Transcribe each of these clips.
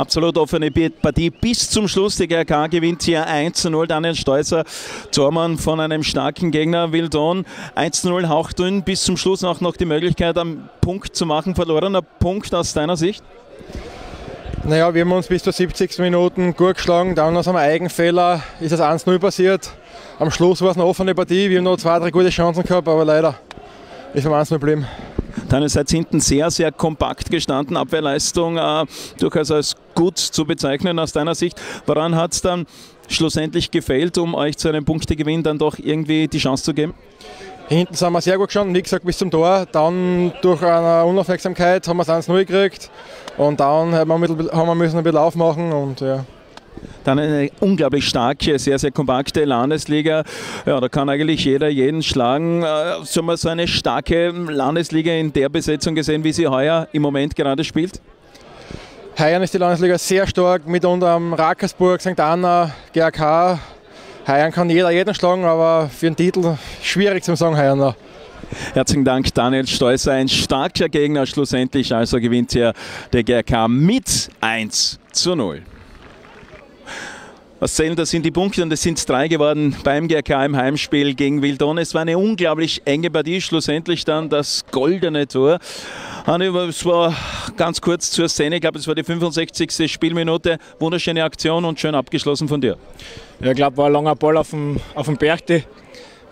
Absolut offene Partie bis zum Schluss. Die GRK gewinnt hier 1 0. Daniel Steußer, Tormann von einem starken Gegner, Wildon. 1 0 hauchdünn. Bis zum Schluss auch noch die Möglichkeit, einen Punkt zu machen. Verlorener Punkt aus deiner Sicht? Naja, wir haben uns bis zur 70. Minuten gut geschlagen. Dann aus einem Eigenfehler ist das 1-0 passiert. Am Schluss war es eine offene Partie. Wir haben noch zwei, drei gute Chancen gehabt, aber leider ist am 1-0 geblieben. Seid hinten sehr, sehr kompakt gestanden. Abwehrleistung äh, durchaus als gut zu bezeichnen aus deiner Sicht. Woran hat es dann schlussendlich gefehlt, um euch zu einem Punktegewinn dann doch irgendwie die Chance zu geben? Hinten sind wir sehr gut gestanden, wie gesagt, bis zum Tor. Dann durch eine Unaufmerksamkeit haben wir es 1-0 gekriegt. Und dann haben wir, haben wir müssen ein bisschen aufmachen und ja. Dann eine unglaublich starke, sehr, sehr kompakte Landesliga. Ja, da kann eigentlich jeder jeden schlagen. Äh, so mal so eine starke Landesliga in der Besetzung gesehen, wie sie heuer im Moment gerade spielt? Heuer ist die Landesliga sehr stark, mit unserem Rakersburg, St. Anna, GRK. Heuer kann jeder jeden schlagen, aber für den Titel schwierig zu sagen heuer noch. Herzlichen Dank, Daniel Steußer. Ein starker Gegner schlussendlich. Also gewinnt hier der GRK mit 1 zu 0. Was zählen, das sind die Punkte und es sind drei geworden beim GRK im Heimspiel gegen Wildon. Es war eine unglaublich enge Partie, schlussendlich dann das goldene Tor. Hanni, es war ganz kurz zur Szene, ich glaube, es war die 65. Spielminute. Wunderschöne Aktion und schön abgeschlossen von dir. Ja, ich glaube, war ein langer Ball auf dem, auf dem Berchte.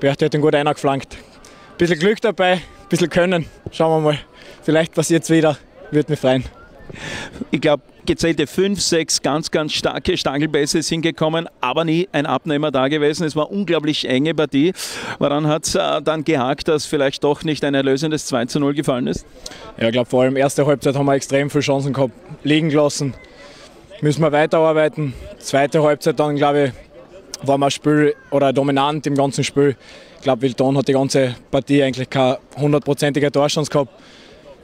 Berchte hat ihn gut eingeflankt. Ein bisschen Glück dabei, ein bisschen Können. Schauen wir mal. Vielleicht passiert es wieder. Würde mich freuen. Ich glaube, gezählte fünf, sechs ganz, ganz starke Stangelbässe sind gekommen, aber nie ein Abnehmer da gewesen. Es war unglaublich enge Partie. Woran hat es äh, dann gehakt, dass vielleicht doch nicht ein erlösendes 2 zu 0 gefallen ist? Ja, ich glaube, vor allem erste Halbzeit haben wir extrem viele Chancen gehabt, liegen gelassen. Müssen wir weiterarbeiten. Zweite Halbzeit dann, glaube ich, war man Spiel oder dominant im ganzen Spiel. Ich glaube, Wildon hat die ganze Partie eigentlich keine hundertprozentige Torchance gehabt.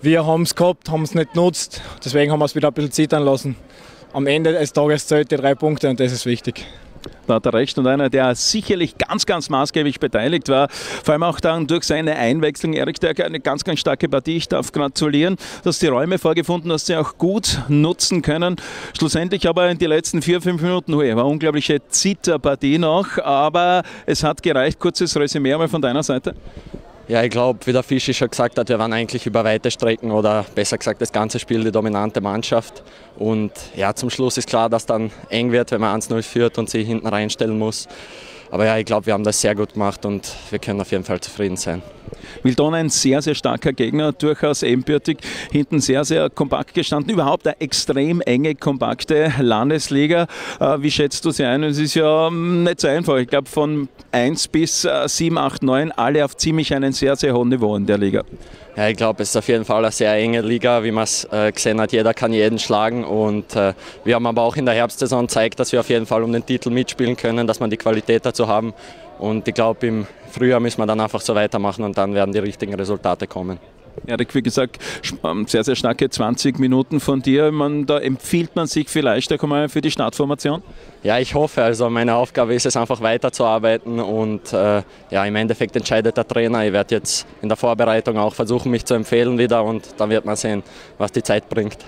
Wir haben es gehabt, haben es nicht genutzt, deswegen haben wir es wieder ein bisschen zittern lassen. Am Ende des Tages zählt die drei Punkte und das ist wichtig. Da hat er recht und einer, der sicherlich ganz, ganz maßgeblich beteiligt war. Vor allem auch dann durch seine Einwechslung. Erik Dörker, eine ganz, ganz starke Partie. Ich darf gratulieren, dass die Räume vorgefunden, dass sie auch gut nutzen können. Schlussendlich aber in die letzten vier, fünf Minuten, hui, war unglaubliche Zitterpartie noch, aber es hat gereicht. Kurzes Resümee einmal von deiner Seite. Ja, ich glaube, wie der Fischi schon gesagt hat, wir waren eigentlich über weite Strecken oder besser gesagt das ganze Spiel die dominante Mannschaft. Und ja, zum Schluss ist klar, dass dann eng wird, wenn man 1-0 führt und sich hinten reinstellen muss. Aber ja, ich glaube, wir haben das sehr gut gemacht und wir können auf jeden Fall zufrieden sein. Wildon ein sehr, sehr starker Gegner, durchaus ebenbürtig, hinten sehr, sehr kompakt gestanden. Überhaupt eine extrem enge, kompakte Landesliga. Äh, wie schätzt du sie ein? Es ist ja ähm, nicht so einfach. Ich glaube, von 1 bis 7, 8, 9, alle auf ziemlich einen sehr, sehr hohen Niveau in der Liga. Ja, ich glaube, es ist auf jeden Fall eine sehr enge Liga, wie man es äh, gesehen hat. Jeder kann jeden schlagen und äh, wir haben aber auch in der Herbstsaison gezeigt, dass wir auf jeden Fall um den Titel mitspielen können, dass wir die Qualität dazu haben. Und ich glaube, im Frühjahr müssen wir dann einfach so weitermachen und dann werden die richtigen Resultate kommen. Erik, wie gesagt, ähm, sehr, sehr starke 20 Minuten von dir. Man, da empfiehlt man sich vielleicht auch mal für die Startformation? Ja, ich hoffe. Also meine Aufgabe ist es einfach weiterzuarbeiten und äh, ja, im Endeffekt entscheidet der Trainer. Ich werde jetzt in der Vorbereitung auch versuchen, mich zu empfehlen wieder und dann wird man sehen, was die Zeit bringt.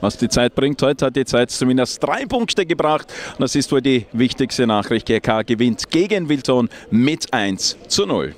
Was die Zeit bringt, heute hat die Zeit zumindest drei Punkte gebracht. Und das ist wohl die wichtigste Nachricht. GK gewinnt gegen Wilton mit 1 zu 0.